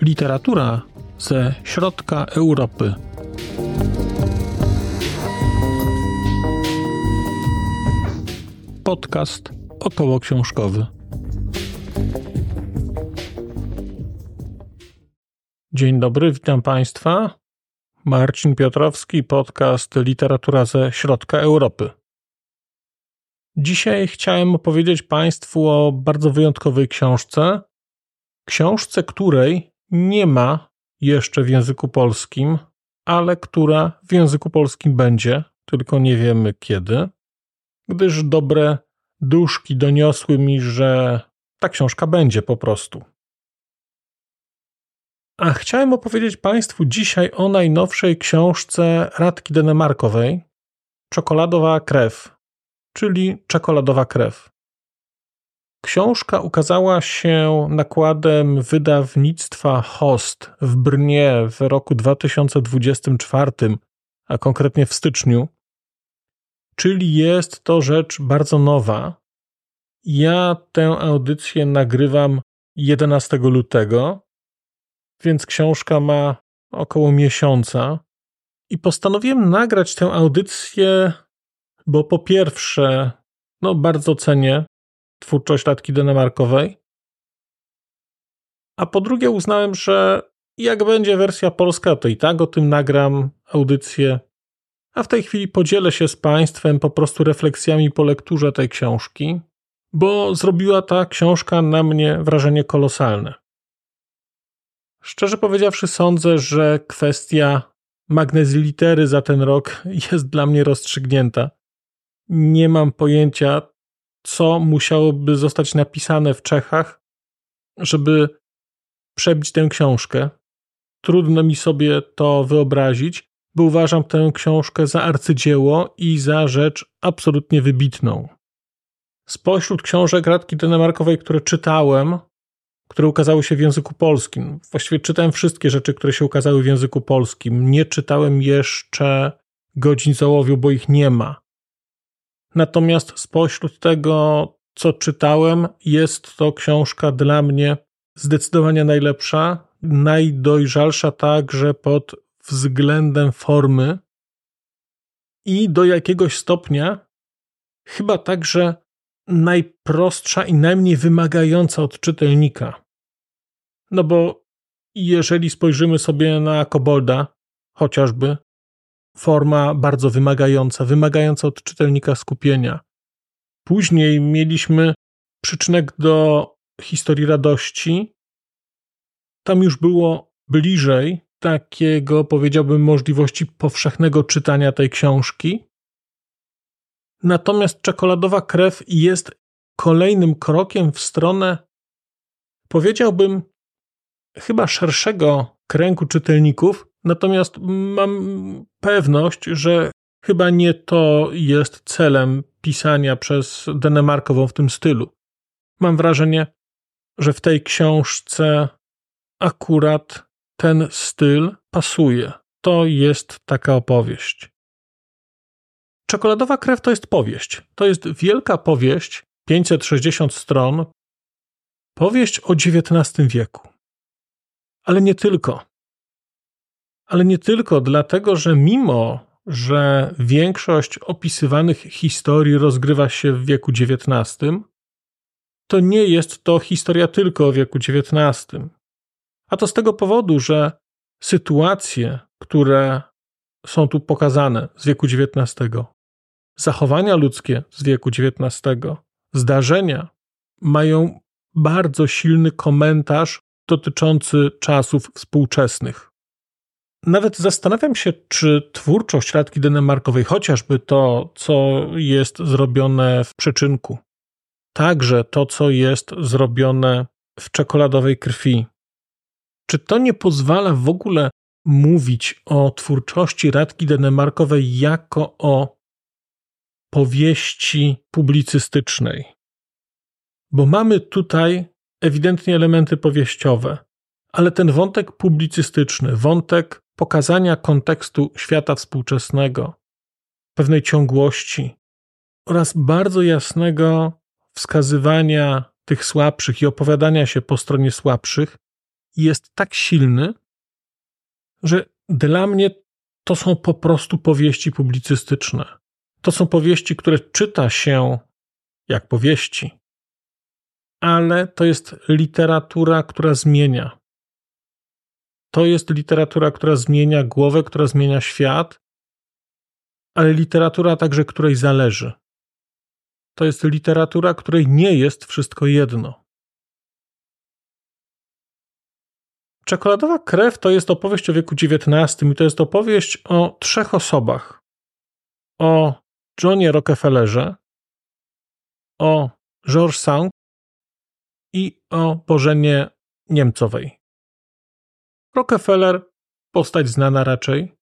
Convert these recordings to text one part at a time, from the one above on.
Literatura ze środka Europy. Podcast około książkowy. Dzień dobry, witam Państwa. Marcin Piotrowski, podcast Literatura ze środka Europy. Dzisiaj chciałem opowiedzieć Państwu o bardzo wyjątkowej książce. Książce, której nie ma jeszcze w języku polskim, ale która w języku polskim będzie, tylko nie wiemy kiedy, gdyż dobre duszki doniosły mi, że ta książka będzie po prostu. A chciałem opowiedzieć Państwu dzisiaj o najnowszej książce Radki Denemarkowej Czekoladowa krew, czyli czekoladowa krew. Książka ukazała się nakładem wydawnictwa Host w Brnie w roku 2024, a konkretnie w styczniu, czyli jest to rzecz bardzo nowa. Ja tę audycję nagrywam 11 lutego, więc książka ma około miesiąca. I postanowiłem nagrać tę audycję, bo po pierwsze, no bardzo cenię twórczość Latki Denemarkowej, a po drugie uznałem, że jak będzie wersja polska, to i tak o tym nagram audycję, a w tej chwili podzielę się z Państwem po prostu refleksjami po lekturze tej książki, bo zrobiła ta książka na mnie wrażenie kolosalne. Szczerze powiedziawszy, sądzę, że kwestia magnezji litery za ten rok jest dla mnie rozstrzygnięta. Nie mam pojęcia, co musiałoby zostać napisane w Czechach, żeby przebić tę książkę. Trudno mi sobie to wyobrazić, bo uważam tę książkę za arcydzieło i za rzecz absolutnie wybitną. Spośród książek Radki Denemarkowej, które czytałem, które ukazały się w języku polskim. Właściwie czytałem wszystkie rzeczy, które się ukazały w języku polskim. Nie czytałem jeszcze godzin załowiu, bo ich nie ma. Natomiast spośród tego, co czytałem, jest to książka dla mnie zdecydowanie najlepsza, najdojrzalsza także pod względem formy i do jakiegoś stopnia chyba także najprostsza i najmniej wymagająca od czytelnika. No bo jeżeli spojrzymy sobie na Kobolda, chociażby, forma bardzo wymagająca, wymagająca od czytelnika skupienia. Później mieliśmy przyczynek do historii radości. Tam już było bliżej takiego, powiedziałbym, możliwości powszechnego czytania tej książki. Natomiast czekoladowa krew jest kolejnym krokiem w stronę, powiedziałbym, chyba szerszego kręgu czytelników, natomiast mam pewność, że chyba nie to jest celem pisania przez Denemarkową w tym stylu. Mam wrażenie, że w tej książce akurat ten styl pasuje. To jest taka opowieść. Czekoladowa krew to jest powieść. To jest wielka powieść, 560 stron, powieść o XIX wieku. Ale nie tylko. Ale nie tylko, dlatego że mimo, że większość opisywanych historii rozgrywa się w wieku XIX, to nie jest to historia tylko o wieku XIX. A to z tego powodu, że sytuacje, które są tu pokazane z wieku XIX, zachowania ludzkie z wieku XIX, zdarzenia mają bardzo silny komentarz dotyczący czasów współczesnych. Nawet zastanawiam się, czy twórczość Radki Denemarkowej, chociażby to, co jest zrobione w przyczynku, także to, co jest zrobione w czekoladowej krwi, czy to nie pozwala w ogóle mówić o twórczości Radki Denemarkowej jako o powieści publicystycznej? Bo mamy tutaj ewidentnie elementy powieściowe, ale ten wątek publicystyczny, wątek pokazania kontekstu świata współczesnego, pewnej ciągłości oraz bardzo jasnego wskazywania tych słabszych i opowiadania się po stronie słabszych jest tak silny, że dla mnie to są po prostu powieści publicystyczne. To są powieści, które czyta się jak powieści, ale to jest literatura, która zmienia. To jest literatura, która zmienia głowę, która zmienia świat, ale literatura także, której zależy. To jest literatura, której nie jest wszystko jedno. Czekoladowa krew to jest opowieść o wieku XIX i to jest opowieść o trzech osobach. O Johnie Rockefellerze, o George Sand i o Bożenie Niemcowej. Rockefeller, postać znana raczej,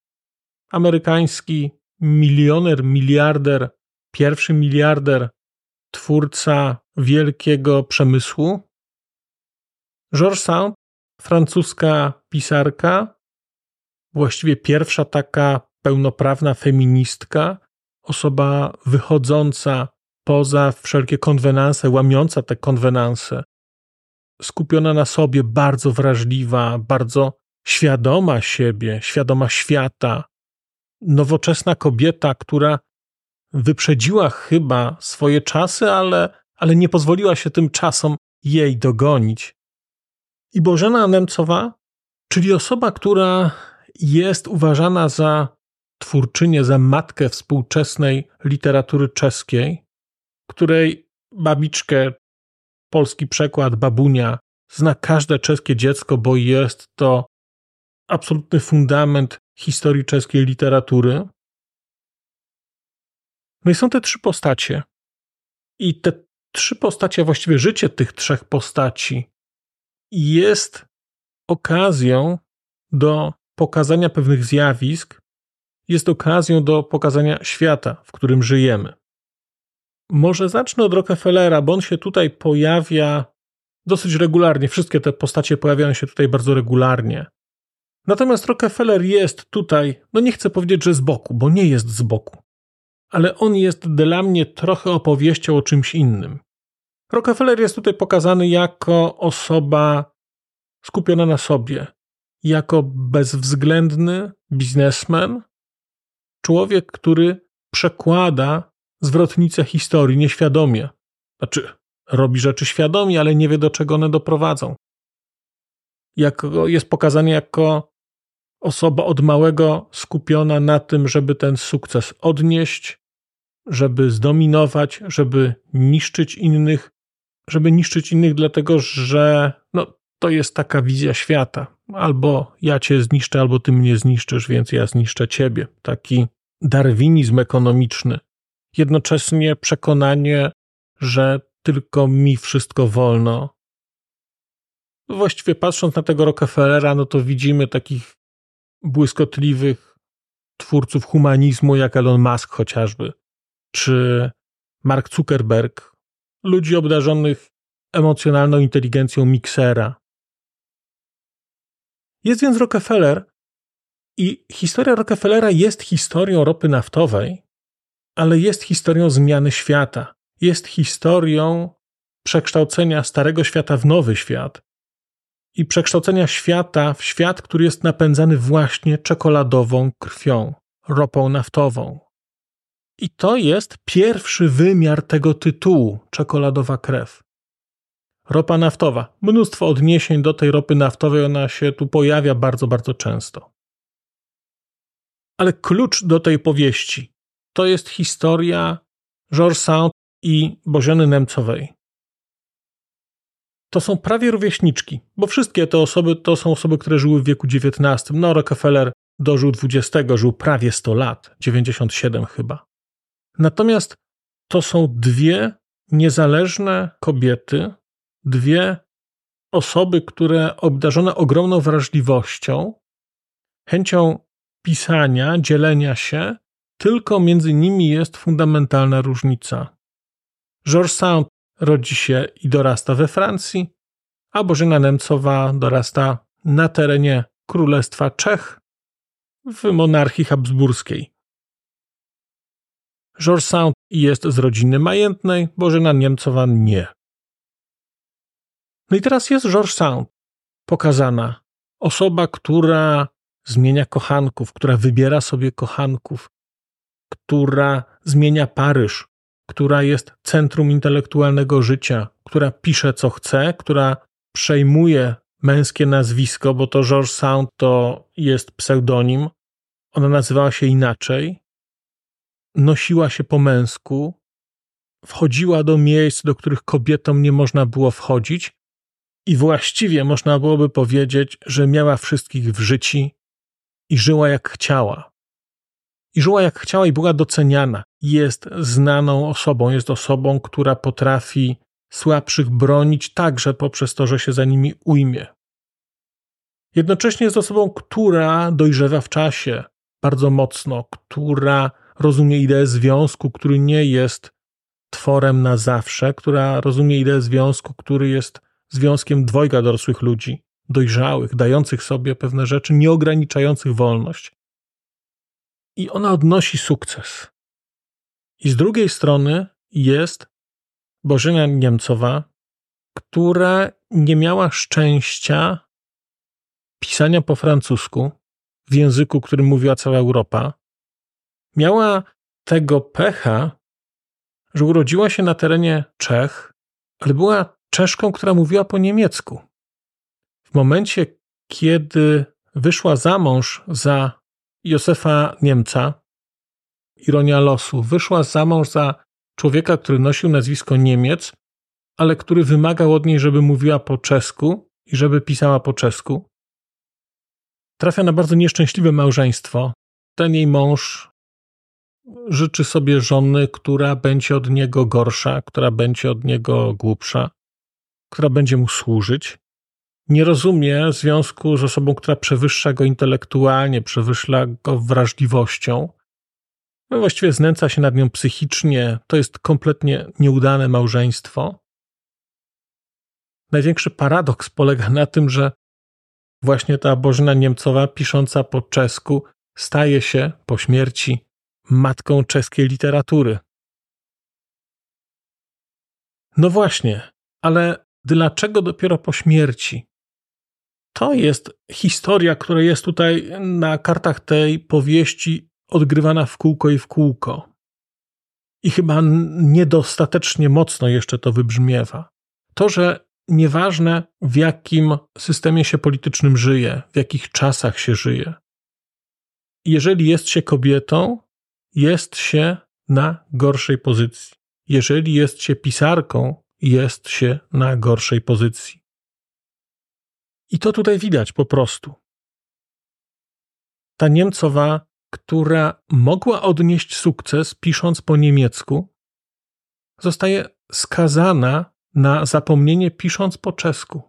amerykański milioner, miliarder, pierwszy miliarder, twórca wielkiego przemysłu. George Sand, francuska pisarka, właściwie pierwsza taka pełnoprawna feministka, osoba wychodząca poza wszelkie konwenanse, łamiąca te konwenanse, skupiona na sobie, bardzo wrażliwa, bardzo świadoma siebie, świadoma świata, nowoczesna kobieta, która wyprzedziła chyba swoje czasy, ale, ale nie pozwoliła się tym czasom jej dogonić. I Bożena Nemcowa, czyli osoba, która jest uważana za twórczynię, za matkę współczesnej literatury czeskiej, której babiczkę, polski przekład, babunia, zna każde czeskie dziecko, bo jest to absolutny fundament historii czeskiej literatury. No i są te trzy postacie. I te trzy postacie, właściwie życie tych trzech postaci jest okazją do pokazania pewnych zjawisk, jest okazją do pokazania świata, w którym żyjemy. Może zacznę od Rockefellera, bo on się tutaj pojawia dosyć regularnie. Wszystkie te postacie pojawiają się tutaj bardzo regularnie. Natomiast Rockefeller jest tutaj, no nie chcę powiedzieć, że z boku, bo nie jest z boku, ale on jest dla mnie trochę opowieścią o czymś innym. Rockefeller jest tutaj pokazany jako osoba skupiona na sobie, jako bezwzględny biznesmen, człowiek, który przekłada zwrotnicę historii nieświadomie. Znaczy, robi rzeczy świadomie, ale nie wie, do czego one doprowadzą. Jako, jest pokazany jako osoba od małego skupiona na tym, żeby ten sukces odnieść, żeby zdominować, żeby niszczyć innych, żeby niszczyć innych, dlatego że no, to jest taka wizja świata. Albo ja cię zniszczę, albo ty mnie zniszczysz, więc ja zniszczę ciebie. Taki darwinizm ekonomiczny. Jednocześnie przekonanie, że tylko mi wszystko wolno. Właściwie patrząc na tego Rockefellera, no to widzimy takich błyskotliwych twórców humanizmu, jak Elon Musk chociażby, czy Mark Zuckerberg, ludzi obdarzonych emocjonalną inteligencją miksera. Jest więc Rockefeller i historia Rockefellera jest historią ropy naftowej, ale jest historią zmiany świata. Jest historią przekształcenia starego świata w nowy świat i przekształcenia świata w świat, który jest napędzany właśnie czekoladową krwią, ropą naftową. I to jest pierwszy wymiar tego tytułu czekoladowa krew. Ropa naftowa. Mnóstwo odniesień do tej ropy naftowej, ona się tu pojawia bardzo, bardzo często. Ale klucz do tej powieści to jest historia George Sand i Bożeny Nemcowej. To są prawie rówieśniczki, bo wszystkie te osoby to są osoby, które żyły w wieku XIX. No, Rockefeller dożył 20, żył prawie 100 lat, 97 chyba. Natomiast to są dwie niezależne kobiety, dwie osoby, które obdarzone ogromną wrażliwością, chęcią pisania, dzielenia się, tylko między nimi jest fundamentalna różnica. George Sand rodzi się i dorasta we Francji, a Bożena Nemcowa dorasta na terenie Królestwa Czech w monarchii habsburskiej. George Sound jest z rodziny majętnej, Bożena Niemcowa nie. No i teraz jest George Sound pokazana. Osoba, która zmienia kochanków, która wybiera sobie kochanków, która zmienia Paryż, która jest centrum intelektualnego życia, która pisze co chce, która przejmuje męskie nazwisko, bo to George Sound to jest pseudonim. Ona nazywała się inaczej. Nosiła się po męsku, wchodziła do miejsc, do których kobietom nie można było wchodzić, i właściwie można byłoby powiedzieć, że miała wszystkich w życiu i żyła jak chciała. I żyła jak chciała i była doceniana. Jest znaną osobą, jest osobą, która potrafi słabszych bronić także poprzez to, że się za nimi ujmie. Jednocześnie jest osobą, która dojrzewa w czasie bardzo mocno, która rozumie ideę związku, który nie jest tworem na zawsze, która rozumie ideę związku, który jest związkiem dwojga dorosłych ludzi, dojrzałych, dających sobie pewne rzeczy, nie ograniczających wolność. I ona odnosi sukces. I z drugiej strony jest Bożena Niemcowa, która nie miała szczęścia pisania po francusku, w języku, którym mówiła cała Europa. Miała tego pecha, że urodziła się na terenie Czech, ale była Czeszką, która mówiła po niemiecku. W momencie, kiedy wyszła za mąż za Józefa Niemca, ironia losu, wyszła za mąż za człowieka, który nosił nazwisko Niemiec, ale który wymagał od niej, żeby mówiła po czesku i żeby pisała po czesku. Trafia na bardzo nieszczęśliwe małżeństwo. Ten jej mąż życzy sobie żony, która będzie od niego gorsza, która będzie od niego głupsza która będzie mu służyć. Nie rozumie związku z osobą, która przewyższa go intelektualnie, przewyższa go wrażliwością. No właściwie znęca się nad nią psychicznie. To jest kompletnie nieudane małżeństwo. Największy paradoks polega na tym, że właśnie ta Bożyna Niemcowa, pisząca po czesku, staje się po śmierci matką czeskiej literatury. No właśnie, ale Dlaczego dopiero po śmierci? To jest historia, która jest tutaj na kartach tej powieści odgrywana w kółko i w kółko. I chyba niedostatecznie mocno jeszcze to wybrzmiewa. To, że nieważne w jakim systemie się politycznym żyje, w jakich czasach się żyje, jeżeli jest się kobietą, jest się na gorszej pozycji. Jeżeli jest się pisarką, jest się na gorszej pozycji. I to tutaj widać po prostu. Ta Niemcowa, która mogła odnieść sukces pisząc po niemiecku, zostaje skazana na zapomnienie pisząc po czesku.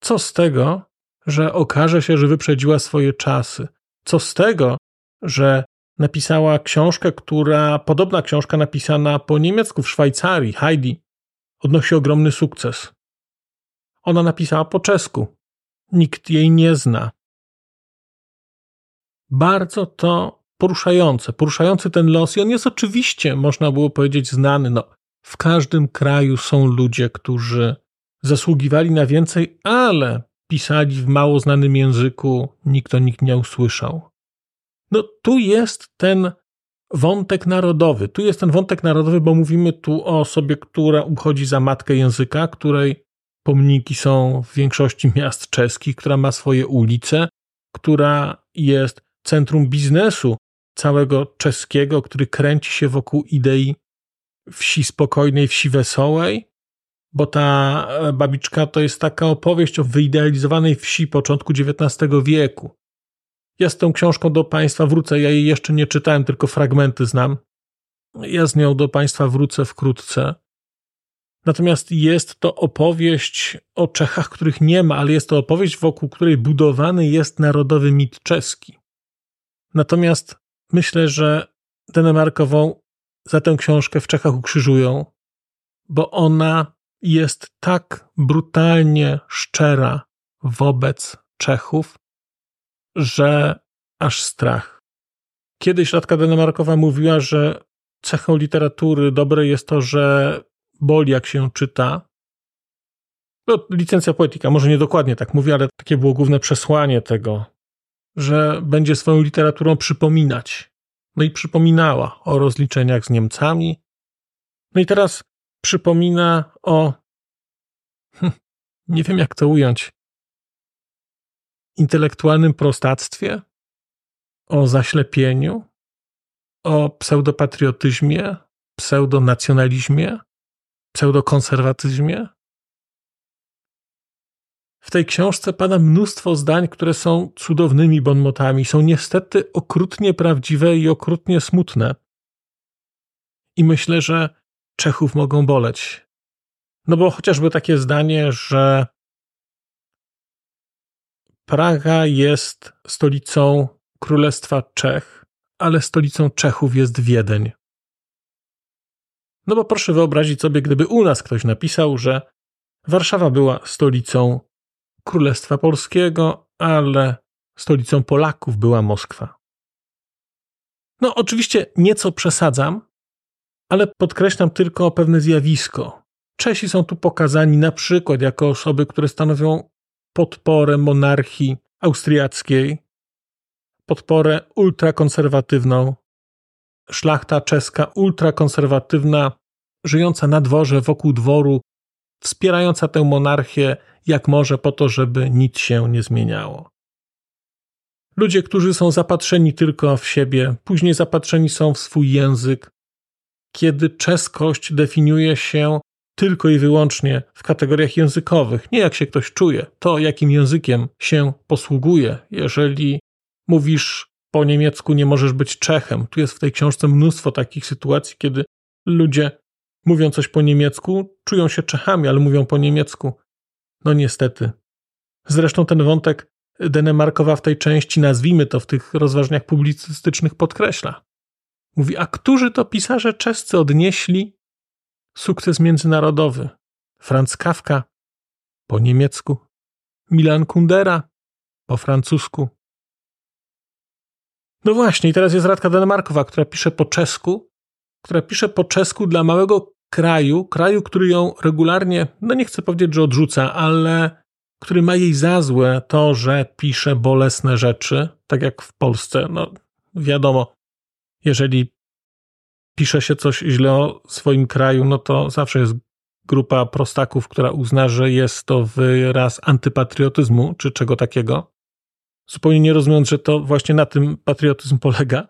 Co z tego, że okaże się, że wyprzedziła swoje czasy? Co z tego, że napisała książkę, która, podobna książka napisana po niemiecku w Szwajcarii, Heidi, odnosi ogromny sukces. Ona napisała po czesku. Nikt jej nie zna. Bardzo to poruszające, poruszający ten los i on jest oczywiście, można było powiedzieć, znany. No, w każdym kraju są ludzie, którzy zasługiwali na więcej, ale pisali w mało znanym języku, nikt o nich nie usłyszał. No tu jest ten wątek narodowy. Tu jest ten wątek narodowy, bo mówimy tu o osobie, która uchodzi za matkę języka, której pomniki są w większości miast czeskich, która ma swoje ulice, która jest centrum biznesu całego czeskiego, który kręci się wokół idei wsi spokojnej, wsi wesołej, bo ta babiczka to jest taka opowieść o wyidealizowanej wsi początku XIX wieku. Ja z tą książką do Państwa wrócę. Ja jej jeszcze nie czytałem, tylko fragmenty znam. Ja z nią do Państwa wrócę wkrótce. Natomiast jest to opowieść o Czechach, których nie ma, ale jest to opowieść, wokół której budowany jest narodowy mit czeski. Natomiast myślę, że Denemarkową za tę książkę w Czechach ukrzyżują, bo ona jest tak brutalnie szczera wobec Czechów, że aż strach. Kiedyś Radka Denemarkowa mówiła, że cechą literatury dobrej jest to, że boli jak się czyta. No, licencja poetyka, może nie dokładnie tak mówi, ale takie było główne przesłanie tego, że będzie swoją literaturą przypominać. No i przypominała o rozliczeniach z Niemcami. No i teraz przypomina o. Hm, nie wiem, jak to ująć. Intelektualnym prostactwie, o zaślepieniu, o pseudopatriotyzmie, pseudonacjonalizmie, pseudokonserwatyzmie. W tej książce pada mnóstwo zdań, które są cudownymi bonmotami, są niestety okrutnie prawdziwe i okrutnie smutne. I myślę, że Czechów mogą boleć. No bo chociażby takie zdanie, że Praga jest stolicą Królestwa Czech, ale stolicą Czechów jest Wiedeń. No bo proszę wyobrazić sobie, gdyby u nas ktoś napisał, że Warszawa była stolicą Królestwa Polskiego, ale stolicą Polaków była Moskwa. No, oczywiście nieco przesadzam, ale podkreślam tylko pewne zjawisko. Czesi są tu pokazani na przykład jako osoby, które stanowią podporę monarchii austriackiej, podporę ultrakonserwatywną, szlachta czeska ultrakonserwatywna, żyjąca na dworze, wokół dworu, wspierająca tę monarchię jak może po to, żeby nic się nie zmieniało. Ludzie, którzy są zapatrzeni tylko w siebie, później zapatrzeni są w swój język, kiedy czeskość definiuje się tylko i wyłącznie w kategoriach językowych, nie jak się ktoś czuje, to jakim językiem się posługuje. Jeżeli mówisz po niemiecku, nie możesz być Czechem. Tu jest w tej książce mnóstwo takich sytuacji, kiedy ludzie mówią coś po niemiecku, czują się Czechami, ale mówią po niemiecku. No niestety. Zresztą ten wątek Denemarkowa w tej części, nazwijmy to w tych rozważniach publicystycznych, podkreśla. Mówi, a którzy to pisarze czescy odnieśli sukces międzynarodowy? Franz Kafka po niemiecku, Milan Kundera po francusku. No właśnie, i teraz jest Radka Denemarkowa, która pisze po czesku, która pisze po czesku dla małego kraju, kraju, który ją regularnie, no nie chcę powiedzieć, że odrzuca, ale który ma jej za złe to, że pisze bolesne rzeczy, tak jak w Polsce. No wiadomo, jeżeli pisze się coś źle o swoim kraju, no to zawsze jest grupa prostaków, która uzna, że jest to wyraz antypatriotyzmu czy czego takiego. Zupełnie nie rozumiejąc, że to właśnie na tym patriotyzm polega.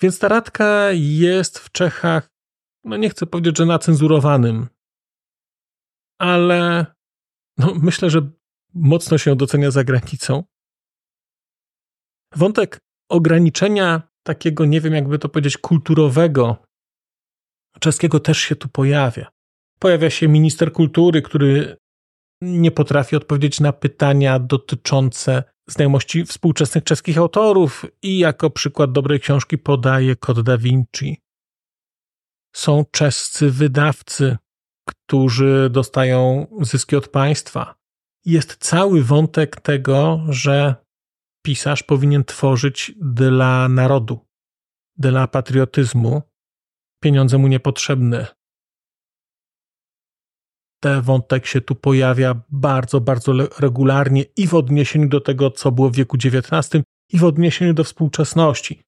Więc ta radka jest w Czechach, no nie chcę powiedzieć, że nacenzurowanym, ale no myślę, że mocno się docenia za granicą. Wątek ograniczenia takiego, nie wiem jakby to powiedzieć, kulturowego czeskiego też się tu pojawia. Pojawia się minister kultury, który nie potrafi odpowiedzieć na pytania dotyczące znajomości współczesnych czeskich autorów i jako przykład dobrej książki podaje Kod da Vinci. Są czescy wydawcy, którzy dostają zyski od państwa. Jest cały wątek tego, że pisarz powinien tworzyć dla narodu, dla patriotyzmu. Pieniądze mu niepotrzebne. Ten wątek się tu pojawia bardzo, bardzo regularnie i w odniesieniu do tego, co było w wieku XIX, i w odniesieniu do współczesności.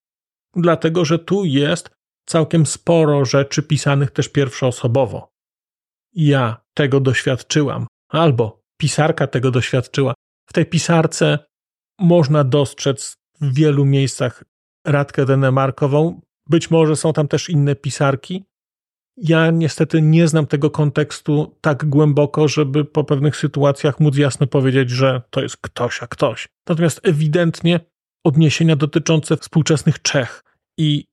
Dlatego, że tu jest całkiem sporo rzeczy pisanych też pierwszoosobowo. Ja tego doświadczyłam, albo pisarka tego doświadczyła. W tej pisarce można dostrzec w wielu miejscach Radkę Denemarkową. Być może są tam też inne pisarki. Ja niestety nie znam tego kontekstu tak głęboko, żeby po pewnych sytuacjach móc jasno powiedzieć, że to jest ktoś a ktoś. Natomiast ewidentnie odniesienia dotyczące współczesnych Czech i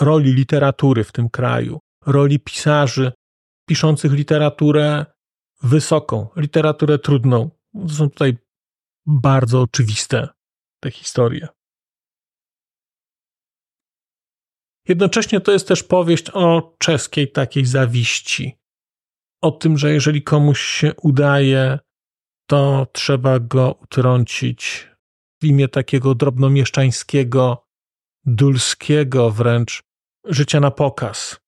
roli literatury w tym kraju, roli pisarzy piszących literaturę wysoką, literaturę trudną, są tutaj bardzo oczywiste te historie. Jednocześnie to jest też powieść o czeskiej takiej zawiści. O tym, że jeżeli komuś się udaje, to trzeba go utrącić w imię takiego drobnomieszczańskiego dulskiego wręcz życia na pokaz.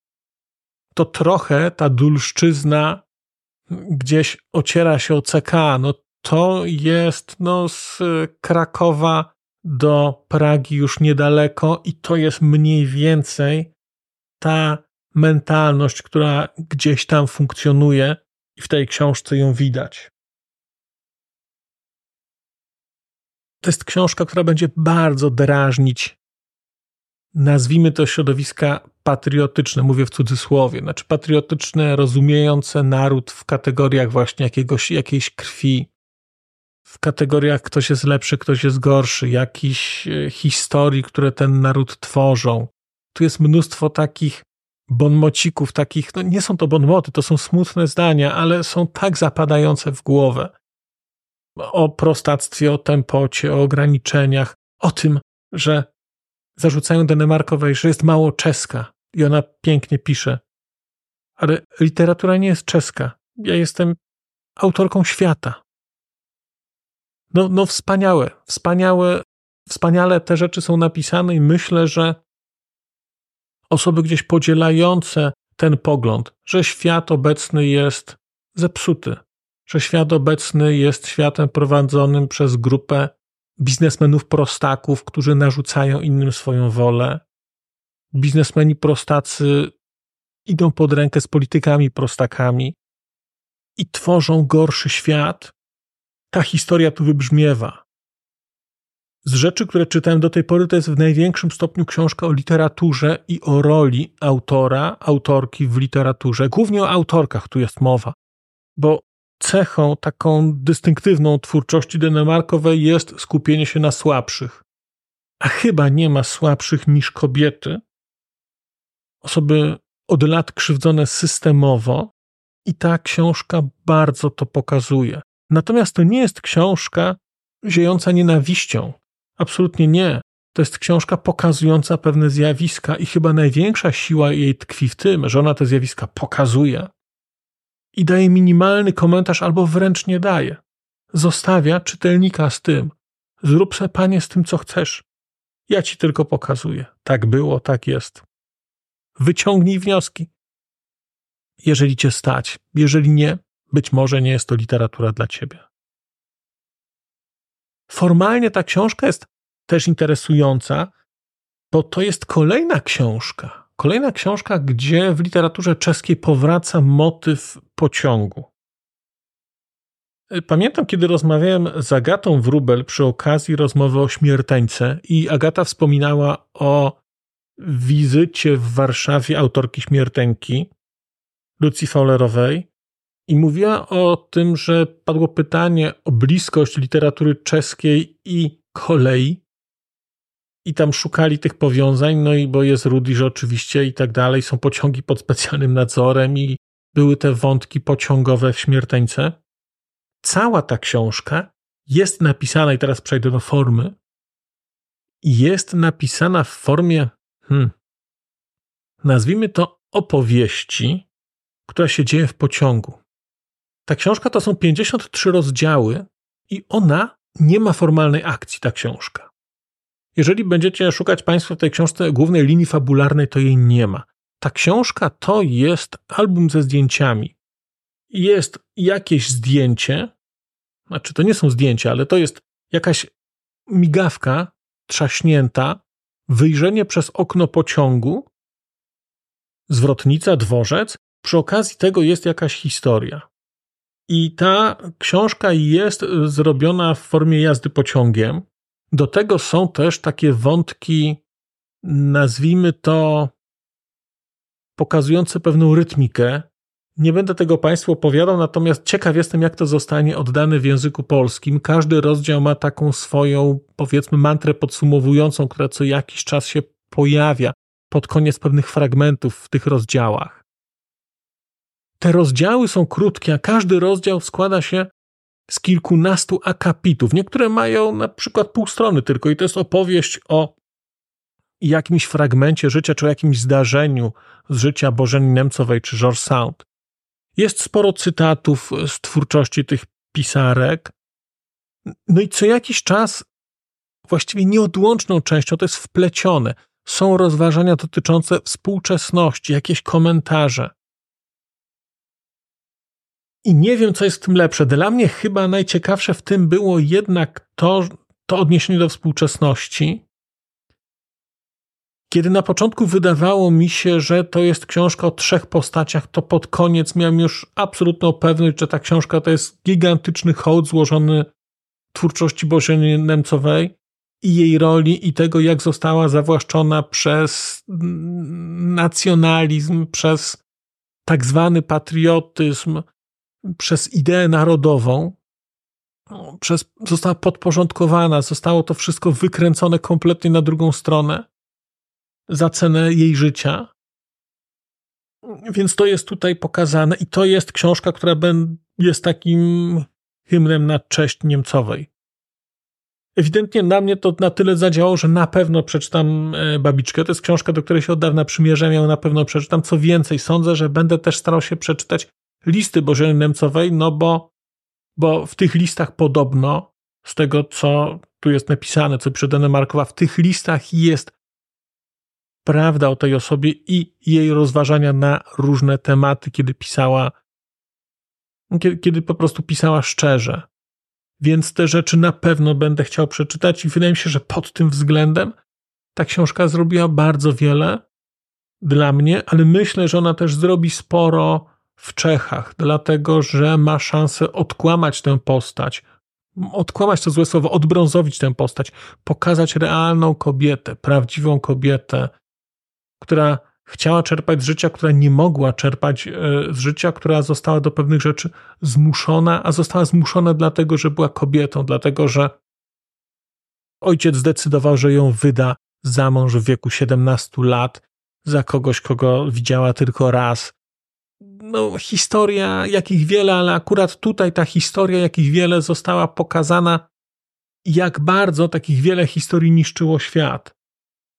To trochę ta dulszczyzna gdzieś ociera się o CK. No to jest no, z Krakowa do Pragi już niedaleko i to jest mniej więcej ta mentalność, która gdzieś tam funkcjonuje i w tej książce ją widać. To jest książka, która będzie bardzo drażnić, nazwijmy to środowiska patriotyczne, mówię w cudzysłowie, znaczy patriotyczne, rozumiejące naród w kategoriach właśnie jakiegoś, jakiejś krwi, w kategoriach ktoś jest lepszy, ktoś jest gorszy, jakichś e, historii, które ten naród tworzą. Tu jest mnóstwo takich bonmocików, takich, no nie są to bonmoty, to są smutne zdania, ale są tak zapadające w głowę. O prostactwie, o tempocie, o ograniczeniach, o tym, że zarzucają Denemarkowej, że jest mało czeska i ona pięknie pisze. Ale literatura nie jest czeska. Ja jestem autorką świata. No, no wspaniałe, wspaniałe, wspaniale te rzeczy są napisane i myślę, że osoby gdzieś podzielające ten pogląd, że świat obecny jest zepsuty, że świat obecny jest światem prowadzonym przez grupę biznesmenów prostaków, którzy narzucają innym swoją wolę. Biznesmeni prostacy idą pod rękę z politykami prostakami i tworzą gorszy świat. Ta historia tu wybrzmiewa z rzeczy, które czytałem do tej pory, to jest w największym stopniu książka o literaturze i o roli autora, autorki w literaturze. Głównie o autorkach tu jest mowa, bo cechą taką dystynktywną twórczości Denemarkowej jest skupienie się na słabszych. A chyba nie ma słabszych niż kobiety. Osoby od lat krzywdzone systemowo, i ta książka bardzo to pokazuje. Natomiast to nie jest książka ziejąca nienawiścią. Absolutnie nie. To jest książka pokazująca pewne zjawiska, i chyba największa siła jej tkwi w tym, że ona te zjawiska pokazuje i daje minimalny komentarz, albo wręcz nie daje. Zostawia czytelnika z tym. Zrób se, panie, z tym, co chcesz. Ja ci tylko pokazuję. Tak było, tak jest. Wyciągnij wnioski. Jeżeli cię stać, jeżeli nie, być może nie jest to literatura dla ciebie. Formalnie ta książka jest też interesująca, bo to jest kolejna książka. Kolejna książka, gdzie w literaturze czeskiej powraca motyw pociągu. Pamiętam, kiedy rozmawiałem z Agatą Wrubel przy okazji rozmowy o śmierteńce i Agata wspominała o wizycie w Warszawie autorki śmierteńki, Lucji Fowlerowej, i mówiła o tym, że padło pytanie o bliskość literatury czeskiej i kolei. I tam szukali tych powiązań, no i bo jest Rudyż oczywiście i tak dalej, są pociągi pod specjalnym nadzorem i były te wątki pociągowe w śmierteńce. Cała ta książka jest napisana, i teraz przejdę do formy, jest napisana w formie, hmm, nazwijmy to opowieści, która się dzieje w pociągu. Ta książka to są 53 rozdziały i ona nie ma formalnej akcji, ta książka. Jeżeli będziecie szukać Państwo w tej książce głównej linii fabularnej, to jej nie ma. Ta książka to jest album ze zdjęciami. Jest jakieś zdjęcie, znaczy to nie są zdjęcia, ale to jest jakaś migawka trzaśnięta, wyjrzenie przez okno pociągu, zwrotnica, dworzec. Przy okazji tego jest jakaś historia. I ta książka jest zrobiona w formie jazdy pociągiem. Do tego są też takie wątki, nazwijmy to, pokazujące pewną rytmikę. Nie będę tego Państwu opowiadał, natomiast ciekaw jestem, jak to zostanie oddane w języku polskim. Każdy rozdział ma taką swoją, powiedzmy, mantrę podsumowującą, która co jakiś czas się pojawia pod koniec pewnych fragmentów w tych rozdziałach. Te rozdziały są krótkie, a każdy rozdział składa się z kilkunastu akapitów. Niektóre mają na przykład pół strony tylko i to jest opowieść o jakimś fragmencie życia czy o jakimś zdarzeniu z życia Bożeni Nemcowej czy George Sound. Jest sporo cytatów z twórczości tych pisarek. No i co jakiś czas właściwie nieodłączną częścią, to jest wplecione. Są rozważania dotyczące współczesności, jakieś komentarze. I nie wiem, co jest w tym lepsze. Dla mnie chyba najciekawsze w tym było jednak to, to odniesienie do współczesności. Kiedy na początku wydawało mi się, że to jest książka o trzech postaciach, to pod koniec miałem już absolutną pewność, że ta książka to jest gigantyczny hołd złożony twórczości Bożeny Nemcowej i jej roli i tego, jak została zawłaszczona przez nacjonalizm, przez tak zwany patriotyzm, przez ideę narodową, przez, została podporządkowana, zostało to wszystko wykręcone kompletnie na drugą stronę za cenę jej życia. Więc to jest tutaj pokazane i to jest książka, która jest takim hymnem na cześć Niemcowej. Ewidentnie na mnie to na tyle zadziałało, że na pewno przeczytam e, Babiczkę. To jest książka, do której się od dawna przymierzam, ją na pewno przeczytam. Co więcej, sądzę, że będę też starał się przeczytać listy Bożeny Niemcowej, no bo, bo w tych listach podobno, z tego co tu jest napisane, co przydane Markowa, w tych listach jest prawda o tej osobie i jej rozważania na różne tematy, kiedy pisała, kiedy, kiedy po prostu pisała szczerze. Więc te rzeczy na pewno będę chciał przeczytać i wydaje mi się, że pod tym względem ta książka zrobiła bardzo wiele dla mnie, ale myślę, że ona też zrobi sporo w Czechach, dlatego że ma szansę odkłamać tę postać, odkłamać to złe słowo, odbrązowić tę postać, pokazać realną kobietę, prawdziwą kobietę, która chciała czerpać z życia, która nie mogła czerpać e, z życia, która została do pewnych rzeczy zmuszona, a została zmuszona dlatego, że była kobietą, dlatego że ojciec zdecydował, że ją wyda za mąż w wieku 17 lat za kogoś, kogo widziała tylko raz. No, historia, jakich wiele, ale akurat tutaj ta historia, jakich wiele została pokazana, jak bardzo takich wiele historii niszczyło świat.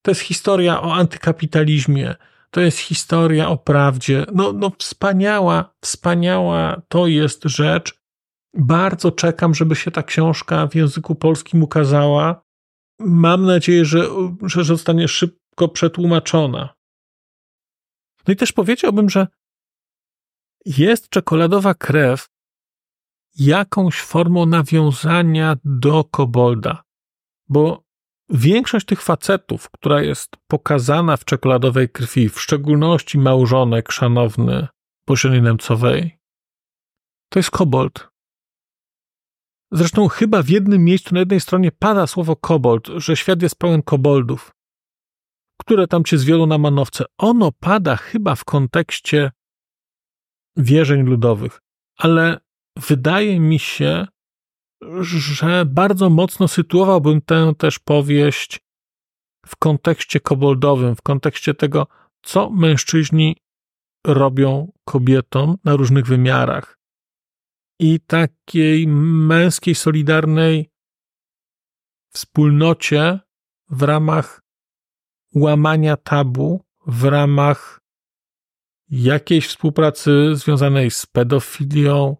To jest historia o antykapitalizmie, to jest historia o prawdzie. No, no wspaniała, wspaniała to jest rzecz. Bardzo czekam, żeby się ta książka w języku polskim ukazała. Mam nadzieję, że, że zostanie szybko przetłumaczona. No i też powiedziałbym, że jest czekoladowa krew jakąś formą nawiązania do kobolda, bo Większość tych facetów, która jest pokazana w czekoladowej krwi, w szczególności małżonek szanowny Bożeny Nemcowej, to jest kobold. Zresztą chyba w jednym miejscu na jednej stronie pada słowo kobold, że świat jest pełen koboldów, które tam cię zwiodą na manowce. Ono pada chyba w kontekście wierzeń ludowych, ale wydaje mi się, że bardzo mocno sytuowałbym tę też powieść w kontekście koboldowym, w kontekście tego, co mężczyźni robią kobietom na różnych wymiarach. I takiej męskiej, solidarnej wspólnocie w ramach łamania tabu, w ramach jakiejś współpracy związanej z pedofilią,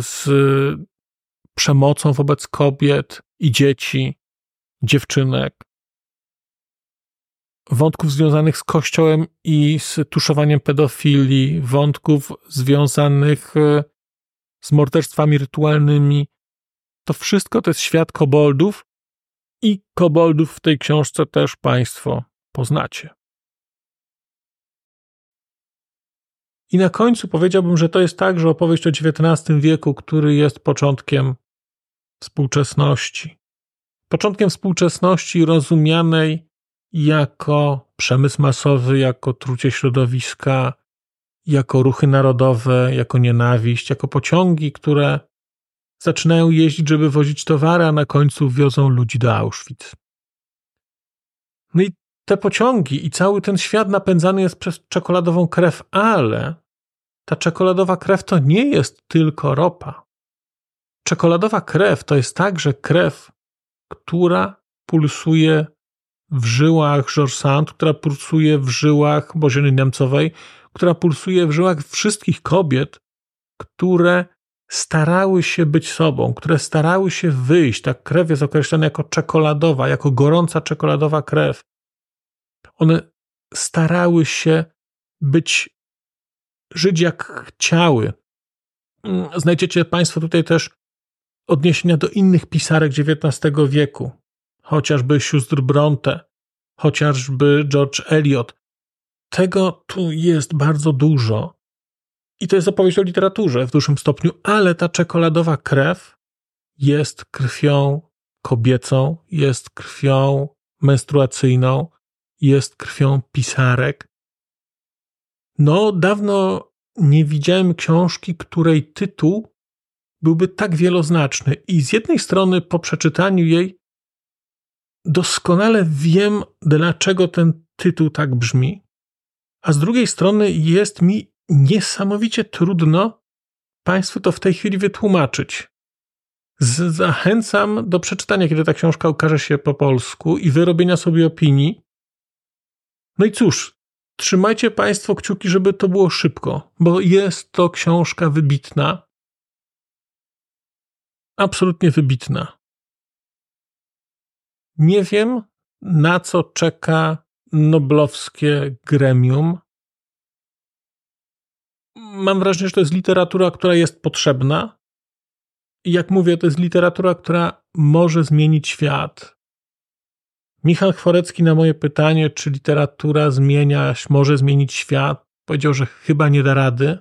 z przemocą wobec kobiet i dzieci, dziewczynek, wątków związanych z Kościołem i z tuszowaniem pedofilii, wątków związanych e, z morderstwami rytualnymi. To wszystko to jest świat koboldów i koboldów w tej książce też Państwo poznacie. I na końcu powiedziałbym, że to jest także opowieść o XIX wieku, który jest początkiem współczesności. Początkiem współczesności rozumianej jako przemysł masowy, jako trucie środowiska, jako ruchy narodowe, jako nienawiść, jako pociągi, które zaczynają jeździć, żeby wozić towary, a na końcu wiozą ludzi do Auschwitz. No i te pociągi i cały ten świat napędzany jest przez czekoladową krew, ale ta czekoladowa krew to nie jest tylko ropa. Czekoladowa krew to jest także krew, która pulsuje w żyłach Georges która pulsuje w żyłach Bożeny Niemcowej, która pulsuje w żyłach wszystkich kobiet, które starały się być sobą, które starały się wyjść. Ta krew jest określona jako czekoladowa, jako gorąca czekoladowa krew. One starały się być, żyć jak chciały. Znajdziecie Państwo tutaj też odniesienia do innych pisarek XIX wieku, chociażby sióstr Bronte, chociażby George Eliot. Tego tu jest bardzo dużo. I to jest opowieść o literaturze w dużym stopniu, ale ta czekoladowa krew jest krwią kobiecą, jest krwią menstruacyjną, jest krwią pisarek. No, dawno nie widziałem książki, której tytuł byłby tak wieloznaczny. I z jednej strony, po przeczytaniu jej, doskonale wiem, dlaczego ten tytuł tak brzmi, a z drugiej strony jest mi niesamowicie trudno Państwu to w tej chwili wytłumaczyć. Zachęcam do przeczytania, kiedy ta książka ukaże się po polsku i wyrobienia sobie opinii. No i cóż, trzymajcie Państwo kciuki, żeby to było szybko, bo jest to książka wybitna. Absolutnie wybitna. Nie wiem, na co czeka noblowskie gremium. Mam wrażenie, że to jest literatura, która jest potrzebna. Jak mówię, to jest literatura, która może zmienić świat. Michał Chworecki na moje pytanie, czy literatura zmienia, może zmienić świat, powiedział, że chyba nie da rady.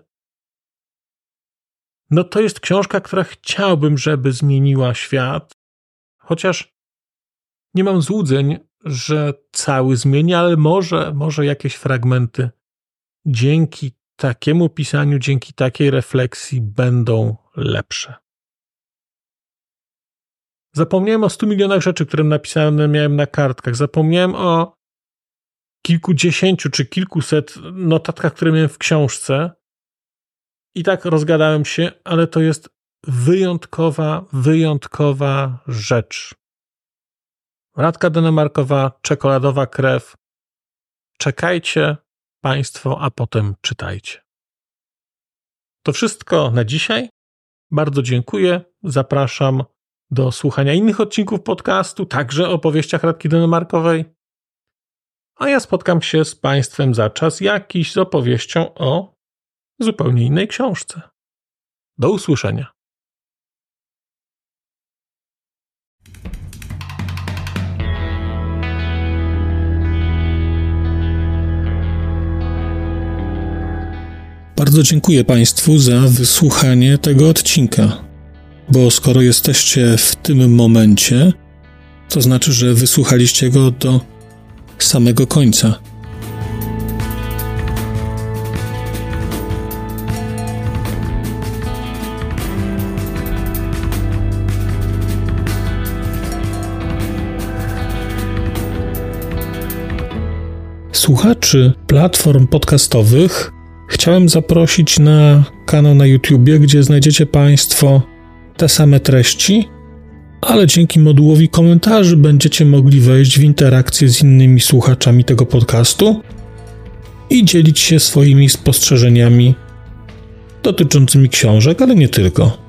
No to jest książka, która chciałbym, żeby zmieniła świat, chociaż nie mam złudzeń, że cały zmieni, ale może, może jakieś fragmenty dzięki takiemu pisaniu, dzięki takiej refleksji będą lepsze. Zapomniałem o stu milionach rzeczy, które napisane miałem na kartkach. Zapomniałem o kilkudziesięciu czy kilkuset notatkach, które miałem w książce. I tak rozgadałem się, ale to jest wyjątkowa, wyjątkowa rzecz. Radka Denemarkowa, czekoladowa krew. Czekajcie Państwo, a potem czytajcie. To wszystko na dzisiaj. Bardzo dziękuję. Zapraszam do słuchania innych odcinków podcastu, także o opowieściach Radki Denemarkowej. A ja spotkam się z Państwem za czas jakiś z opowieścią o zupełnie innej książce. Do usłyszenia. Bardzo dziękuję Państwu za wysłuchanie tego odcinka, bo skoro jesteście w tym momencie, to znaczy, że wysłuchaliście go do samego końca. Słuchaczy platform podcastowych chciałem zaprosić na kanał na YouTubie, gdzie znajdziecie Państwo te same treści, ale dzięki modułowi komentarzy będziecie mogli wejść w interakcję z innymi słuchaczami tego podcastu i dzielić się swoimi spostrzeżeniami dotyczącymi książek, ale nie tylko.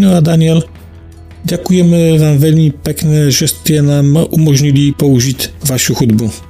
No a Daniel, Ďakujeme vám veľmi pekne, že ste nám umožnili použiť vašu hudbu.